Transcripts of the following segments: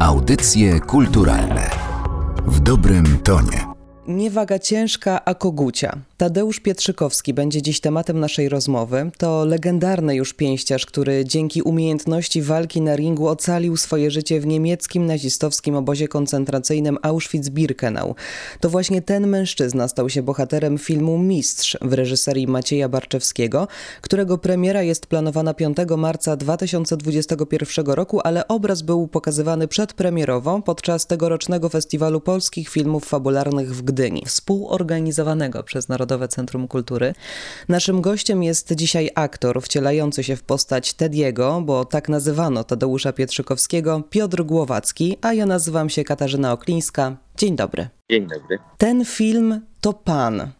Audycje kulturalne w dobrym tonie. Niewaga ciężka, a kogucia. Tadeusz Pietrzykowski będzie dziś tematem naszej rozmowy. To legendarny już pięściarz, który dzięki umiejętności walki na ringu ocalił swoje życie w niemieckim nazistowskim obozie koncentracyjnym Auschwitz-Birkenau. To właśnie ten mężczyzna stał się bohaterem filmu Mistrz w reżyserii Macieja Barczewskiego, którego premiera jest planowana 5 marca 2021 roku, ale obraz był pokazywany przedpremierowo podczas tegorocznego Festiwalu Polskich Filmów Fabularnych w Gdyni, współorganizowanego przez Narodowe Narodowe Centrum Kultury. Naszym gościem jest dzisiaj aktor wcielający się w postać Tediego, bo tak nazywano Tadeusza Pietrzykowskiego, Piotr Głowacki, a ja nazywam się Katarzyna Oklińska. Dzień dobry. Dzień dobry. Ten film to pan.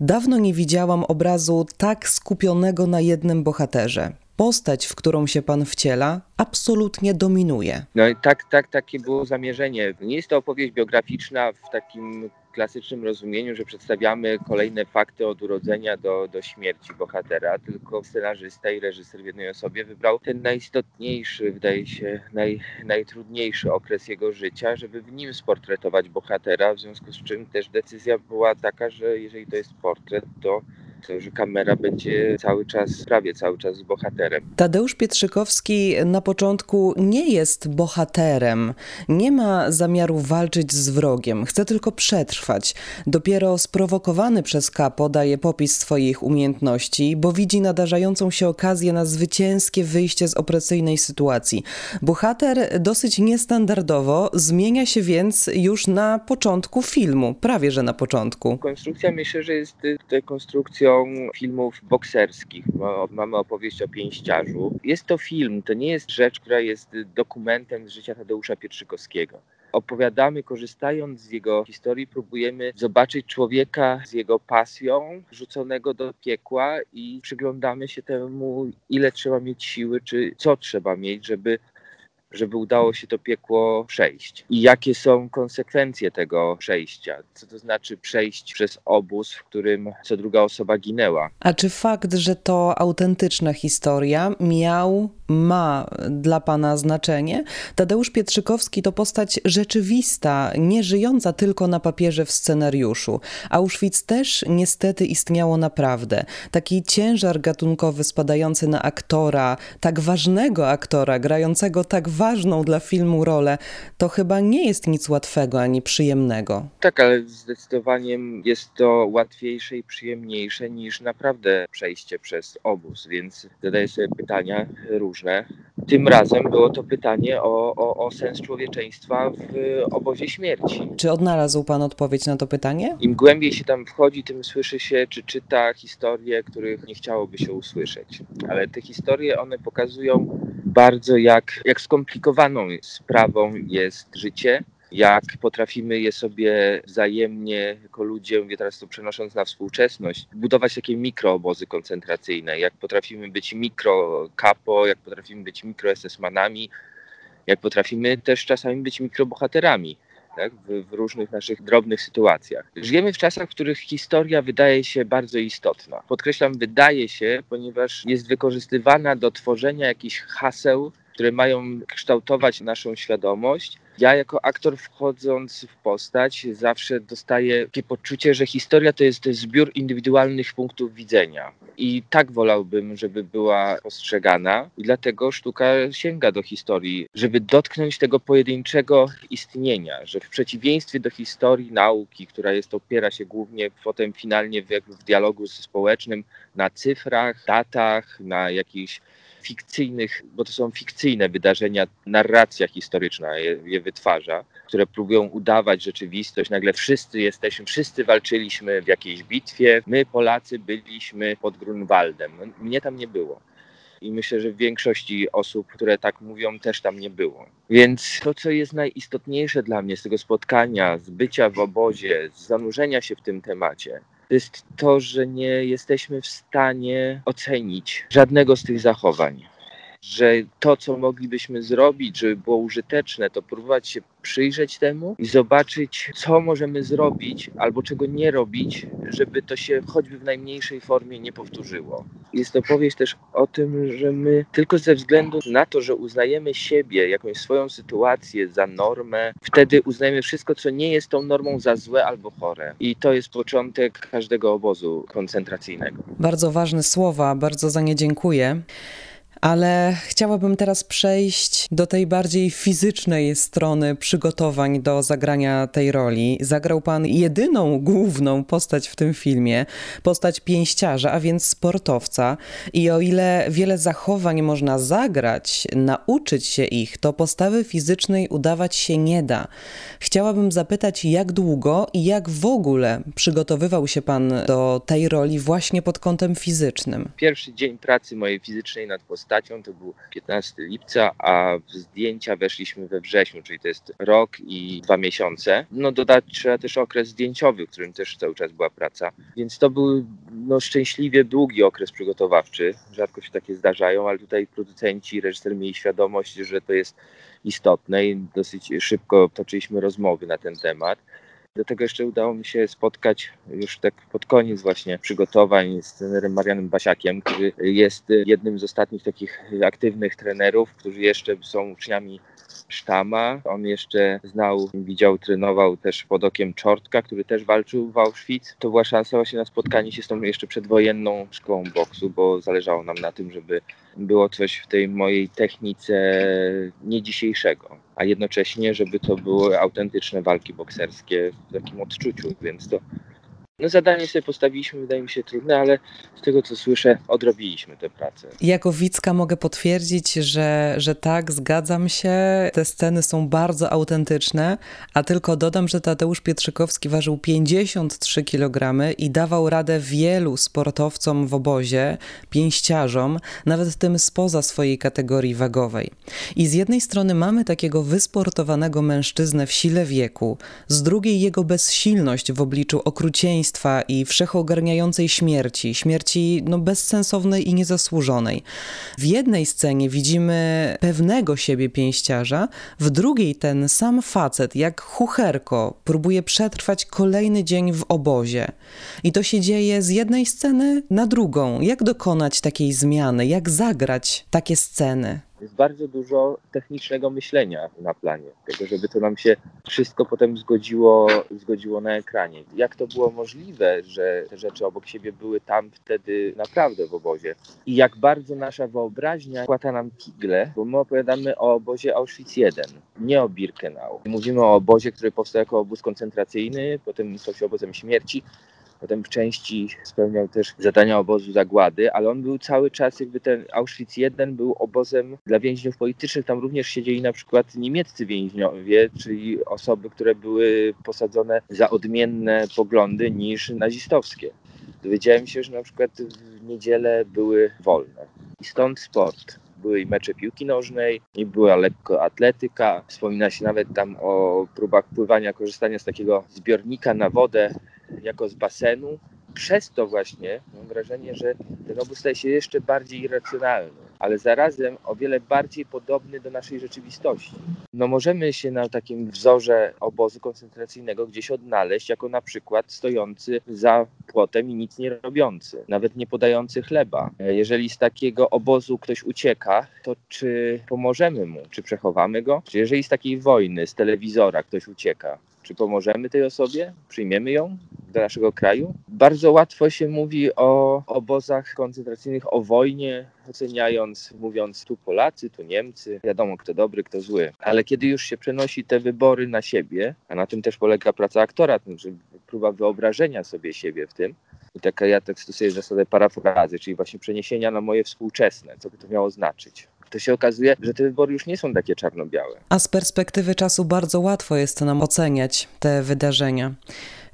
Dawno nie widziałam obrazu tak skupionego na jednym bohaterze postać, w którą się pan wciela, absolutnie dominuje. No i tak, tak, takie było zamierzenie. Nie jest to opowieść biograficzna w takim klasycznym rozumieniu, że przedstawiamy kolejne fakty od urodzenia do, do śmierci bohatera, tylko scenarzysta i reżyser w jednej osobie wybrał ten najistotniejszy, wydaje się, naj, najtrudniejszy okres jego życia, żeby w nim sportretować bohatera, w związku z czym też decyzja była taka, że jeżeli to jest portret, to to, że kamera będzie cały czas, prawie cały czas z bohaterem. Tadeusz Pietrzykowski na początku nie jest bohaterem, nie ma zamiaru walczyć z wrogiem, chce tylko przetrwać. Dopiero sprowokowany przez Kapo daje popis swoich umiejętności, bo widzi nadarzającą się okazję na zwycięskie wyjście z opresyjnej sytuacji. Bohater dosyć niestandardowo zmienia się więc już na początku filmu, prawie że na początku. Konstrukcja myślę, że jest tutaj konstrukcją filmów bokserskich. Mamy opowieść o pięściarzu. Jest to film, to nie jest rzecz, która jest dokumentem z życia Tadeusza Pietrzykowskiego opowiadamy, korzystając z jego historii, próbujemy zobaczyć człowieka z jego pasją, rzuconego do piekła i przyglądamy się temu, ile trzeba mieć siły, czy co trzeba mieć, żeby żeby udało się to piekło przejść. I jakie są konsekwencje tego przejścia? Co to znaczy przejść przez obóz, w którym co druga osoba ginęła? A czy fakt, że to autentyczna historia miał ma dla Pana znaczenie. Tadeusz Pietrzykowski to postać rzeczywista, nie żyjąca tylko na papierze w scenariuszu. Auschwitz też niestety istniało naprawdę. Taki ciężar gatunkowy spadający na aktora, tak ważnego aktora, grającego tak ważną dla filmu rolę, to chyba nie jest nic łatwego ani przyjemnego. Tak, ale zdecydowanie jest to łatwiejsze i przyjemniejsze niż naprawdę przejście przez obóz, więc zadaję sobie pytania różne. Tym razem było to pytanie o, o, o sens człowieczeństwa w obozie śmierci. Czy odnalazł Pan odpowiedź na to pytanie? Im głębiej się tam wchodzi, tym słyszy się, czy czyta historie, których nie chciałoby się usłyszeć. Ale te historie, one pokazują bardzo, jak, jak skomplikowaną sprawą jest życie jak potrafimy je sobie wzajemnie jako ludzie, mówię teraz to przenosząc na współczesność, budować takie mikroobozy koncentracyjne, jak potrafimy być mikro kapo, jak potrafimy być mikro SS-manami, jak potrafimy też czasami być mikrobohaterami. Tak, w, w, różnych naszych drobnych sytuacjach. Żyjemy w czasach, w których historia wydaje się bardzo istotna. Podkreślam, wydaje się, ponieważ jest wykorzystywana do tworzenia jakichś haseł, które mają kształtować naszą świadomość. Ja jako aktor wchodząc w postać zawsze dostaję takie poczucie, że historia to jest zbiór indywidualnych punktów widzenia. I tak wolałbym, żeby była postrzegana. I dlatego sztuka sięga do historii, żeby dotknąć tego pojedynczego istnienia, że w przeciwieństwie do historii nauki, która jest opiera się głównie potem finalnie w, w dialogu społecznym na cyfrach, datach, na jakichś fikcyjnych, bo to są fikcyjne wydarzenia, narracja historyczna je, je wytwarza, które próbują udawać rzeczywistość. Nagle wszyscy jesteśmy, wszyscy walczyliśmy w jakiejś bitwie, my Polacy byliśmy pod Grunwaldem. No, mnie tam nie było. I myślę, że w większości osób, które tak mówią, też tam nie było. Więc to, co jest najistotniejsze dla mnie z tego spotkania, z bycia w obozie, z zanurzenia się w tym temacie, jest to, że nie jesteśmy w stanie ocenić żadnego z tych zachowań. Że to, co moglibyśmy zrobić, żeby było użyteczne, to próbować się przyjrzeć temu i zobaczyć, co możemy zrobić albo czego nie robić, żeby to się choćby w najmniejszej formie nie powtórzyło. Jest to powieść też o tym, że my tylko ze względu na to, że uznajemy siebie, jakąś swoją sytuację za normę, wtedy uznajemy wszystko, co nie jest tą normą za złe albo chore. I to jest początek każdego obozu koncentracyjnego. Bardzo ważne słowa, bardzo za nie dziękuję. Ale chciałabym teraz przejść do tej bardziej fizycznej strony przygotowań do zagrania tej roli. Zagrał pan jedyną główną postać w tym filmie, postać pięściarza, a więc sportowca. I o ile wiele zachowań można zagrać, nauczyć się ich, to postawy fizycznej udawać się nie da. Chciałabym zapytać, jak długo i jak w ogóle przygotowywał się pan do tej roli właśnie pod kątem fizycznym? Pierwszy dzień pracy mojej fizycznej nad postacią postacią, to był 15 lipca, a w zdjęcia weszliśmy we wrześniu, czyli to jest rok i dwa miesiące. No dodać trzeba też okres zdjęciowy, w którym też cały czas była praca, więc to był no, szczęśliwie długi okres przygotowawczy. Rzadko się takie zdarzają, ale tutaj producenci, reżyser mieli świadomość, że to jest istotne i dosyć szybko toczyliśmy rozmowy na ten temat. Do tego jeszcze udało mi się spotkać już tak pod koniec właśnie przygotowań z trenerem Marianem Basiakiem, który jest jednym z ostatnich takich aktywnych trenerów, którzy jeszcze są uczniami Sztama. On jeszcze znał, widział, trenował też pod okiem Czortka, który też walczył w Auschwitz. To była szansa właśnie na spotkanie się z tą jeszcze przedwojenną szkołą boksu, bo zależało nam na tym, żeby było coś w tej mojej technice nie dzisiejszego, a jednocześnie, żeby to były autentyczne walki bokserskie w takim odczuciu, więc to no zadanie sobie postawiliśmy, wydaje mi się trudne, ale z tego co słyszę, odrobiliśmy tę pracę. Jako widzka mogę potwierdzić, że, że tak, zgadzam się. Te sceny są bardzo autentyczne, a tylko dodam, że Tadeusz Pietrzykowski ważył 53 kg i dawał radę wielu sportowcom w obozie, pięściarzom, nawet tym spoza swojej kategorii wagowej. I z jednej strony mamy takiego wysportowanego mężczyznę w sile wieku, z drugiej jego bezsilność w obliczu okrucieństwa, i wszechogarniającej śmierci, śmierci no, bezsensownej i niezasłużonej. W jednej scenie widzimy pewnego siebie pięściarza, w drugiej ten sam facet, jak chucherko, próbuje przetrwać kolejny dzień w obozie. I to się dzieje z jednej sceny na drugą. Jak dokonać takiej zmiany? Jak zagrać takie sceny? Jest bardzo dużo technicznego myślenia na planie, tego, żeby to nam się wszystko potem zgodziło, zgodziło na ekranie. Jak to było możliwe, że te rzeczy obok siebie były tam wtedy naprawdę w obozie i jak bardzo nasza wyobraźnia kłata nam kigle, bo my opowiadamy o obozie Auschwitz I, nie o Birkenau. Mówimy o obozie, który powstał jako obóz koncentracyjny, potem stał się obozem śmierci, Potem w części spełniał też zadania obozu zagłady, ale on był cały czas, jakby ten Auschwitz I był obozem dla więźniów politycznych. Tam również siedzieli na przykład niemieccy więźniowie, czyli osoby, które były posadzone za odmienne poglądy niż nazistowskie. Dowiedziałem się, że na przykład w niedzielę były wolne. I stąd sport były i mecze piłki nożnej, i była lekkoatletyka. Wspomina się nawet tam o próbach pływania, korzystania z takiego zbiornika na wodę jako z basenu. Przez to właśnie mam wrażenie, że ten obóz staje się jeszcze bardziej irracjonalny, ale zarazem o wiele bardziej podobny do naszej rzeczywistości. No możemy się na takim wzorze obozu koncentracyjnego gdzieś odnaleźć, jako na przykład stojący za płotem i nic nie robiący, nawet nie podający chleba. Jeżeli z takiego obozu ktoś ucieka, to czy pomożemy mu, czy przechowamy go? Czy jeżeli z takiej wojny, z telewizora ktoś ucieka, czy pomożemy tej osobie? Przyjmiemy ją do naszego kraju? Bardzo łatwo się mówi o obozach koncentracyjnych, o wojnie, oceniając, mówiąc tu Polacy, tu Niemcy, wiadomo kto dobry, kto zły. Ale kiedy już się przenosi te wybory na siebie, a na tym też polega praca aktora, to znaczy próba wyobrażenia sobie siebie w tym, i taka ja tak stosuję zasadę parafrazy, czyli właśnie przeniesienia na moje współczesne, co by to miało znaczyć to się okazuje, że te wybory już nie są takie czarno-białe. A z perspektywy czasu bardzo łatwo jest nam oceniać te wydarzenia.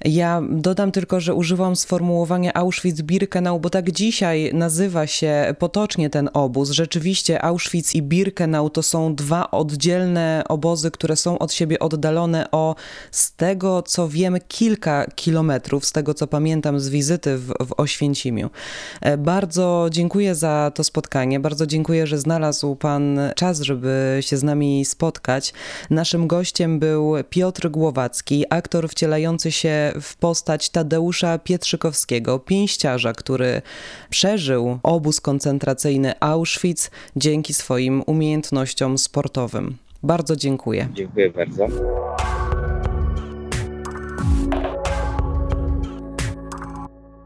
Ja dodam tylko, że używam sformułowania Auschwitz-Birkenau, bo tak dzisiaj nazywa się potocznie ten obóz. Rzeczywiście Auschwitz i Birkenau to są dwa oddzielne obozy, które są od siebie oddalone o, z tego co wiem, kilka kilometrów, z tego co pamiętam z wizyty w, w Oświęcimiu. E, bardzo dziękuję za to spotkanie, bardzo dziękuję, że znalazł Pan czas, żeby się z nami spotkać. Naszym gościem był Piotr Głowacki, aktor wcielający się w postać Tadeusza Pietrzykowskiego, pięściarza, który przeżył obóz koncentracyjny Auschwitz dzięki swoim umiejętnościom sportowym. Bardzo dziękuję. Dziękuję bardzo.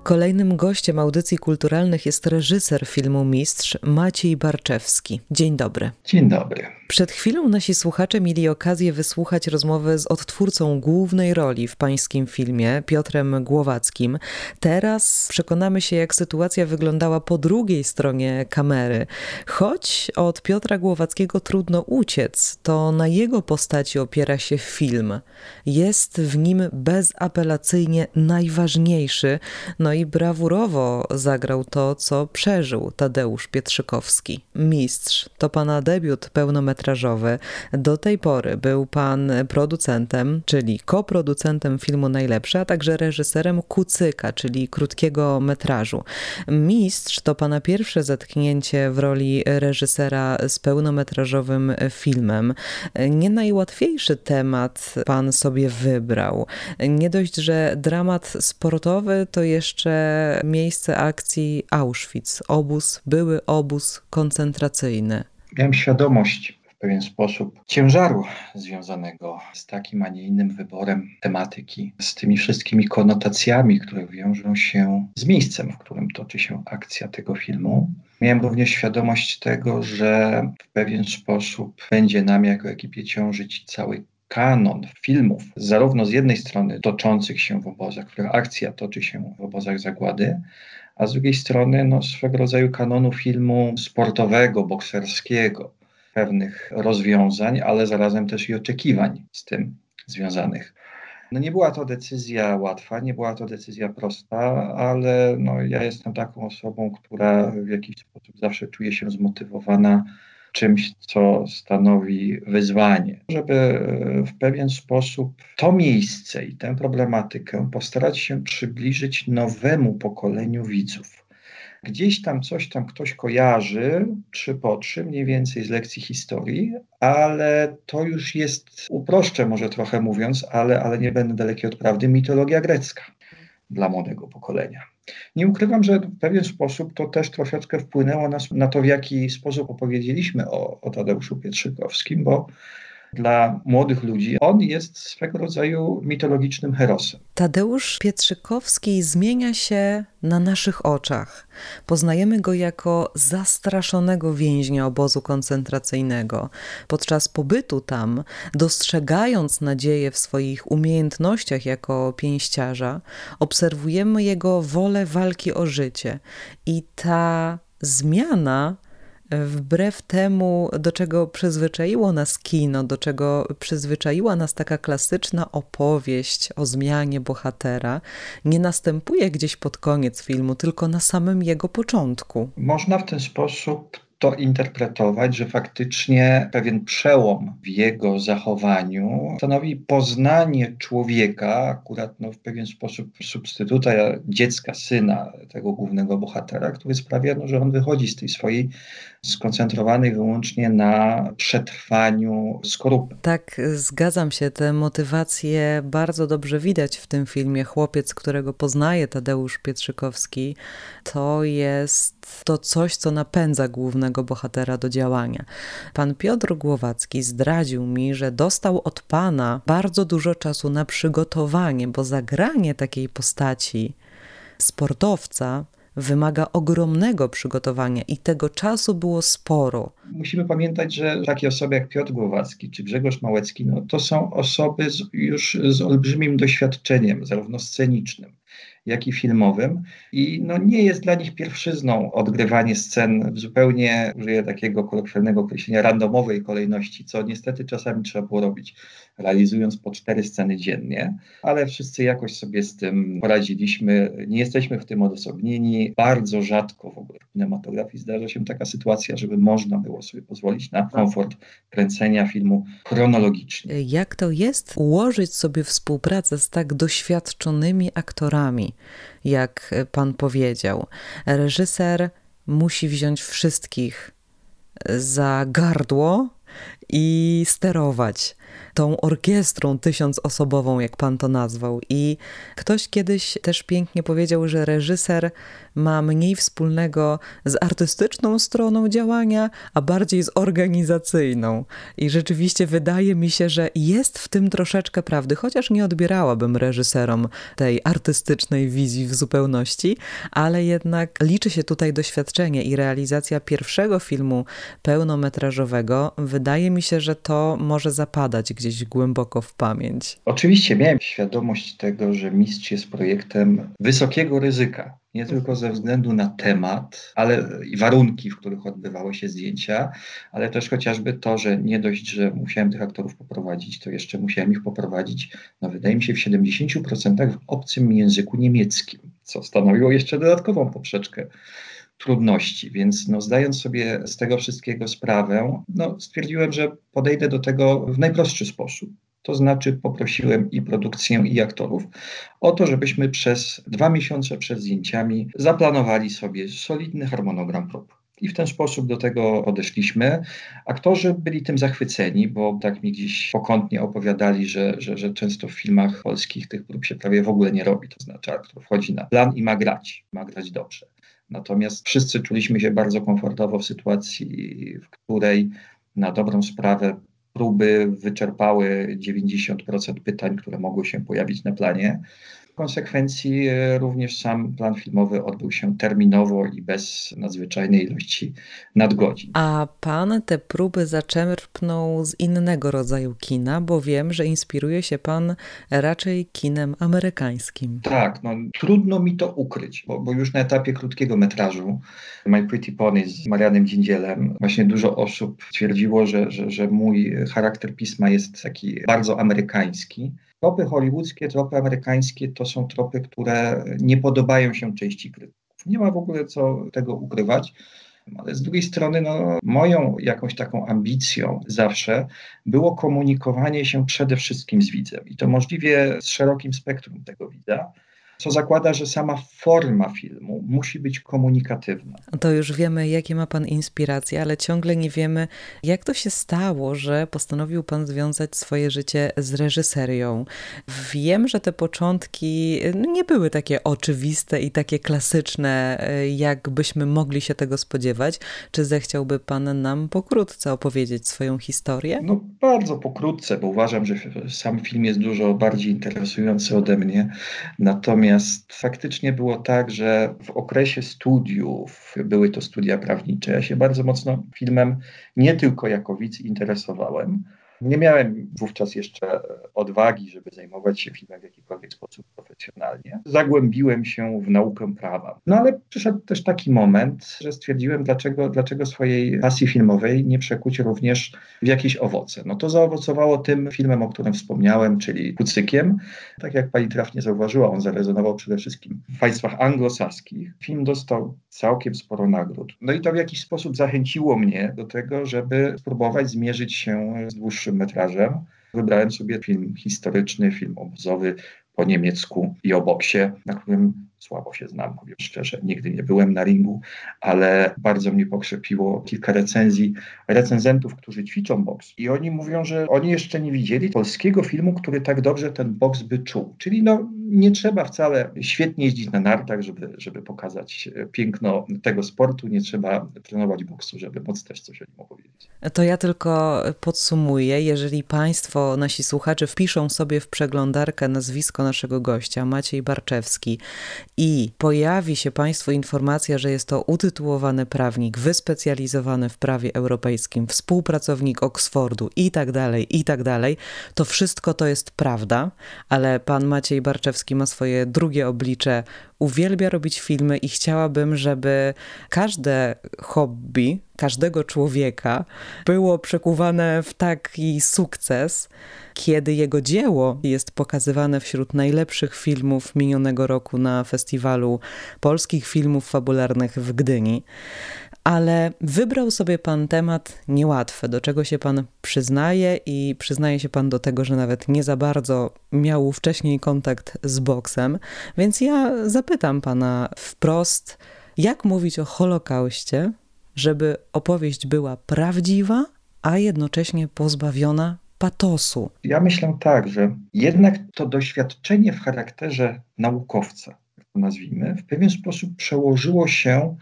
Kolejnym gościem audycji kulturalnych jest reżyser filmu Mistrz Maciej Barczewski. Dzień dobry. Dzień dobry. Przed chwilą nasi słuchacze mieli okazję wysłuchać rozmowy z odtwórcą głównej roli w pańskim filmie, Piotrem Głowackim. Teraz przekonamy się, jak sytuacja wyglądała po drugiej stronie kamery. Choć od Piotra Głowackiego trudno uciec, to na jego postaci opiera się film. Jest w nim bezapelacyjnie najważniejszy, no i brawurowo zagrał to, co przeżył Tadeusz Pietrzykowski. Mistrz to pana debiut pełnometrażowy. Do tej pory był pan producentem, czyli koproducentem filmu Najlepsze, a także reżyserem Kucyka, czyli krótkiego metrażu. Mistrz to pana pierwsze zetknięcie w roli reżysera z pełnometrażowym filmem. Nie najłatwiejszy temat pan sobie wybrał. Nie dość, że dramat sportowy to jeszcze miejsce akcji Auschwitz, obóz, były obóz koncentracyjny. Miałem świadomość w pewien sposób ciężaru związanego z takim, a nie innym wyborem tematyki, z tymi wszystkimi konotacjami, które wiążą się z miejscem, w którym toczy się akcja tego filmu. Miałem również świadomość tego, że w pewien sposób będzie nam jako ekipie ciążyć cały kanon filmów, zarówno z jednej strony toczących się w obozach, których akcja toczy się w obozach zagłady, a z drugiej strony no, swego rodzaju kanonu filmu sportowego, bokserskiego, pewnych rozwiązań, ale zarazem też i oczekiwań z tym związanych. No nie była to decyzja łatwa, nie była to decyzja prosta, ale no ja jestem taką osobą, która w jakiś sposób zawsze czuje się zmotywowana czymś, co stanowi wyzwanie, żeby w pewien sposób to miejsce i tę problematykę postarać się przybliżyć nowemu pokoleniu widzów. Gdzieś tam coś tam ktoś kojarzy, trzy po trzy, mniej więcej z lekcji historii, ale to już jest, uproszczę może trochę mówiąc, ale, ale nie będę daleki od prawdy, mitologia grecka dla młodego pokolenia. Nie ukrywam, że w pewien sposób to też troszeczkę wpłynęło nas na to, w jaki sposób opowiedzieliśmy o, o Tadeuszu Pietrzykowskim, bo dla młodych ludzi on jest swego rodzaju mitologicznym herosem. Tadeusz Pietrzykowski zmienia się na naszych oczach. Poznajemy go jako zastraszonego więźnia obozu koncentracyjnego. Podczas pobytu tam, dostrzegając nadzieję w swoich umiejętnościach jako pięściarza, obserwujemy jego wolę walki o życie. I ta zmiana wbrew temu, do czego przyzwyczaiło nas kino, do czego przyzwyczaiła nas taka klasyczna opowieść o zmianie bohatera, nie następuje gdzieś pod koniec filmu, tylko na samym jego początku. Można w ten sposób to interpretować, że faktycznie pewien przełom w jego zachowaniu stanowi poznanie człowieka, akurat no, w pewien sposób substytuta dziecka, syna tego głównego bohatera, który sprawia, no, że on wychodzi z tej swojej skoncentrowanej wyłącznie na przetrwaniu skorupy. Tak, zgadzam się. Te motywacje bardzo dobrze widać w tym filmie. Chłopiec, którego poznaje Tadeusz Pietrzykowski, to jest to coś, co napędza głównego bohatera do działania. Pan Piotr Głowacki zdradził mi, że dostał od pana bardzo dużo czasu na przygotowanie, bo zagranie takiej postaci sportowca wymaga ogromnego przygotowania i tego czasu było sporo. Musimy pamiętać, że takie osoby jak Piotr Głowacki czy Grzegorz Małecki, no, to są osoby z, już z olbrzymim doświadczeniem, zarówno scenicznym, jak i filmowym. I no, nie jest dla nich pierwszyzną odgrywanie scen w zupełnie, użyję takiego kolokwialnego określenia, randomowej kolejności, co niestety czasami trzeba było robić, realizując po cztery sceny dziennie, ale wszyscy jakoś sobie z tym poradziliśmy. Nie jesteśmy w tym odosobnieni. Bardzo rzadko w ogóle w kinematografii zdarza się taka sytuacja, żeby można było sobie pozwolić na komfort kręcenia filmu chronologicznie. Jak to jest ułożyć sobie współpracę z tak doświadczonymi aktorami, jak pan powiedział? Reżyser musi wziąć wszystkich za gardło i sterować tą orkiestrą tysiącosobową, jak pan to nazwał. I ktoś kiedyś też pięknie powiedział, że reżyser ma mniej wspólnego z artystyczną stroną działania, a bardziej z organizacyjną. I rzeczywiście wydaje mi się, że jest w tym troszeczkę prawdy, chociaż nie odbierałabym reżyserom tej artystycznej wizji w zupełności, ale jednak liczy się tutaj doświadczenie i realizacja pierwszego filmu pełnometrażowego. Wydaje mi się, że to może zapadać gdzieś głęboko w pamięć. Oczywiście miałem świadomość tego, że mistrz jest projektem wysokiego ryzyka nie tylko ze względu na temat, ale i warunki, w których odbywały się zdjęcia, ale też chociażby to, że nie dość, że musiałem tych aktorów poprowadzić, to jeszcze musiałem ich poprowadzić, no wydaje mi się, w 70% w obcym języku niemieckim, co stanowiło jeszcze dodatkową poprzeczkę trudności, więc no, zdając sobie z tego wszystkiego sprawę, no, stwierdziłem, że podejdę do tego w najprostszy sposób. To znaczy poprosiłem i produkcję, i aktorów o to, żebyśmy przez dwa miesiące przed zdjęciami zaplanowali sobie solidny harmonogram prób. I w ten sposób do tego odeszliśmy. Aktorzy byli tym zachwyceni, bo tak mi gdzieś pokątnie opowiadali, że, że, że często w filmach polskich tych prób się prawie w ogóle nie robi. To znaczy aktor wchodzi na plan i ma grać, ma grać dobrze. Natomiast wszyscy czuliśmy się bardzo komfortowo w sytuacji, w której na dobrą sprawę próby wyczerpały 90% pytań, które mogły się pojawić na planie konsekwencji e, również sam plan filmowy odbył się terminowo i bez nadzwyczajnej ilości nadgodzin. A pan te próby zaczerpnął z innego rodzaju kina, bo wiem, że inspiruje się pan raczej kinem amerykańskim. Tak, no, trudno mi to ukryć, bo, bo już na etapie krótkiego metrażu My Pretty Pony z Marianem Dziędzielem właśnie dużo osób twierdziło, że, że, że mój charakter pisma jest taki bardzo amerykański. Tropy hollywoodzkie, tropy amerykańskie to są tropy, które nie podobają się części krytyków. Nie ma w ogóle co tego ukrywać. Ale z drugiej strony, no, moją jakąś taką ambicją zawsze było komunikowanie się przede wszystkim z widzem i to możliwie z szerokim spektrum tego widza co zakłada, że sama forma filmu musi być komunikatywna. To już wiemy, jakie ma Pan inspiracje, ale ciągle nie wiemy, jak to się stało, że postanowił Pan związać swoje życie z reżyserią. Wiem, że te początki no, nie były takie oczywiste i takie klasyczne, jakbyśmy mogli się tego spodziewać. Czy zechciałby Pan nam pokrótce opowiedzieć swoją historię? No, bardzo pokrótce, bo uważam, że sam film jest dużo bardziej interesujący ode mnie. Natomiast Natomiast faktycznie było tak, że w okresie studiów, były to studia prawnicze, ja się bardzo mocno filmem nie tylko jako widz interesowałem, nie miałem wówczas jeszcze odwagi, żeby zajmować się filmem w jakikolwiek sposób profesjonalnie. Zagłębiłem się w naukę prawa. No ale przyszedł też taki moment, że stwierdziłem, dlaczego, dlaczego swojej pasji filmowej nie przekuć również w jakieś owoce. No to zaowocowało tym filmem, o którym wspomniałem, czyli Kucykiem. Tak jak pani trafnie zauważyła, on zarezonował przede wszystkim w państwach anglosaskich. Film dostał całkiem sporo nagród. No i to w jakiś sposób zachęciło mnie do tego, żeby spróbować zmierzyć się z dłuższym metrażem. Wybrałem sobie film historyczny, film obozowy po niemiecku i o boksie, na którym słabo się znam, powiem szczerze, nigdy nie byłem na ringu, ale bardzo mnie pokrzepiło kilka recenzji recenzentów, którzy ćwiczą boks i oni mówią, że oni jeszcze nie widzieli polskiego filmu, który tak dobrze ten boks by czuł. Czyli no, nie trzeba wcale świetnie jeździć na nartach, żeby, żeby pokazać piękno tego sportu, nie trzeba trenować boksu, żeby móc też coś o nim opowiedzieć. To ja tylko podsumuję, jeżeli Państwo, nasi słuchacze wpiszą sobie w przeglądarkę nazwisko naszego gościa, Maciej Barczewski i pojawi się Państwu informacja, że jest to utytułowany prawnik, wyspecjalizowany w prawie europejskim, współpracownik Oxfordu i tak dalej, i tak dalej, to wszystko to jest prawda, ale pan Maciej Barczewski ma swoje drugie oblicze, uwielbia robić filmy i chciałabym, żeby każde hobby każdego człowieka było przekuwane w taki sukces, kiedy jego dzieło jest pokazywane wśród najlepszych filmów minionego roku na festiwalu polskich filmów fabularnych w Gdyni. Ale wybrał sobie pan temat niełatwy, do czego się pan przyznaje i przyznaje się pan do tego, że nawet nie za bardzo miał wcześniej kontakt z boksem. Więc ja zapytam pana wprost, jak mówić o Holokauście, żeby opowieść była prawdziwa, a jednocześnie pozbawiona patosu. Ja myślę tak, że jednak to doświadczenie w charakterze naukowca, jak to nazwijmy, w pewien sposób przełożyło się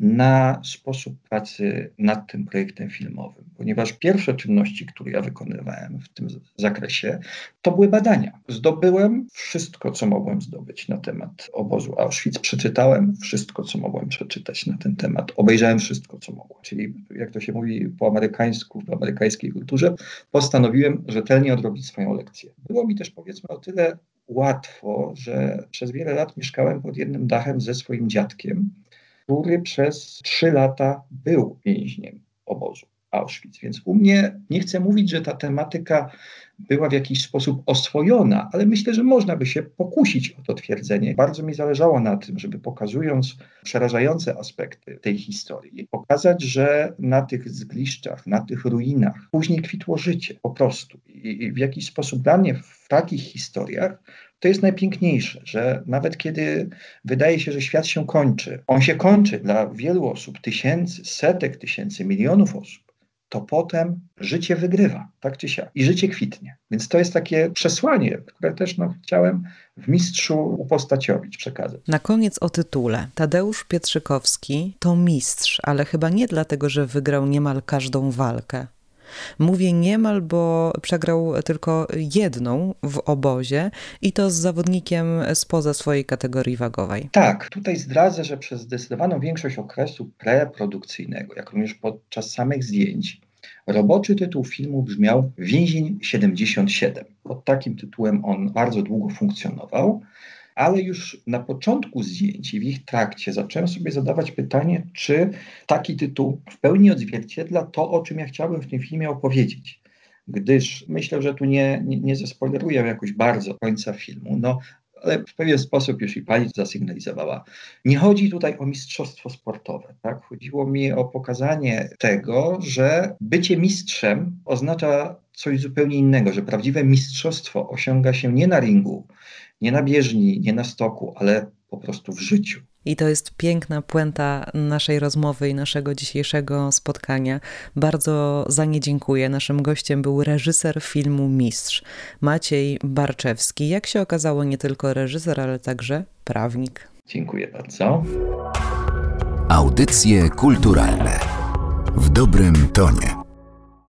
na sposób pracy nad tym projektem filmowym, ponieważ pierwsze czynności, które ja wykonywałem w tym zakresie, to były badania. Zdobyłem wszystko, co mogłem zdobyć na temat obozu Auschwitz, przeczytałem wszystko, co mogłem przeczytać na ten temat, obejrzałem wszystko, co mogłem. Czyli, jak to się mówi po amerykańsku, w amerykańskiej kulturze, postanowiłem rzetelnie odrobić swoją lekcję. Było mi też, powiedzmy, o tyle łatwo, że przez wiele lat mieszkałem pod jednym dachem ze swoim dziadkiem, który przez trzy lata był więźniem obozu Auschwitz. Więc u mnie nie chcę mówić, że ta tematyka była w jakiś sposób oswojona, ale myślę, że można by się pokusić o to twierdzenie. Bardzo mi zależało na tym, żeby pokazując przerażające aspekty tej historii, pokazać, że na tych zgliszczach, na tych ruinach później kwitło życie po prostu. I w jakiś sposób dla mnie w takich historiach to jest najpiękniejsze, że nawet kiedy wydaje się, że świat się kończy, on się kończy dla wielu osób, tysięcy, setek tysięcy, milionów osób, to potem życie wygrywa, tak czy siak, i życie kwitnie. Więc to jest takie przesłanie, które też no, chciałem w mistrzu upostaciowić, przekazać. Na koniec o tytule. Tadeusz Pietrzykowski to mistrz, ale chyba nie dlatego, że wygrał niemal każdą walkę. Mówię niemal, bo przegrał tylko jedną w obozie i to z zawodnikiem spoza swojej kategorii wagowej. Tak, tutaj zdradzę, że przez zdecydowaną większość okresu preprodukcyjnego, jak również podczas samych zdjęć, roboczy tytuł filmu brzmiał Więzień 77. Pod takim tytułem on bardzo długo funkcjonował ale już na początku zdjęć i w ich trakcie zacząłem sobie zadawać pytanie, czy taki tytuł w pełni odzwierciedla to, o czym ja chciałbym w tym filmie opowiedzieć. Gdyż myślę, że tu nie, nie, nie zespoileruję jakoś bardzo końca filmu, no ale w pewien sposób już i pani zasygnalizowała. Nie chodzi tutaj o mistrzostwo sportowe. Tak? Chodziło mi o pokazanie tego, że bycie mistrzem oznacza coś zupełnie innego, że prawdziwe mistrzostwo osiąga się nie na ringu, nie na bieżni, nie na stoku, ale po prostu w życiu. I to jest piękna puenta naszej rozmowy i naszego dzisiejszego spotkania. Bardzo za nie dziękuję. Naszym gościem był reżyser filmu Mistrz, Maciej Barczewski. Jak się okazało, nie tylko reżyser, ale także prawnik. Dziękuję bardzo. Audycje kulturalne w dobrym tonie.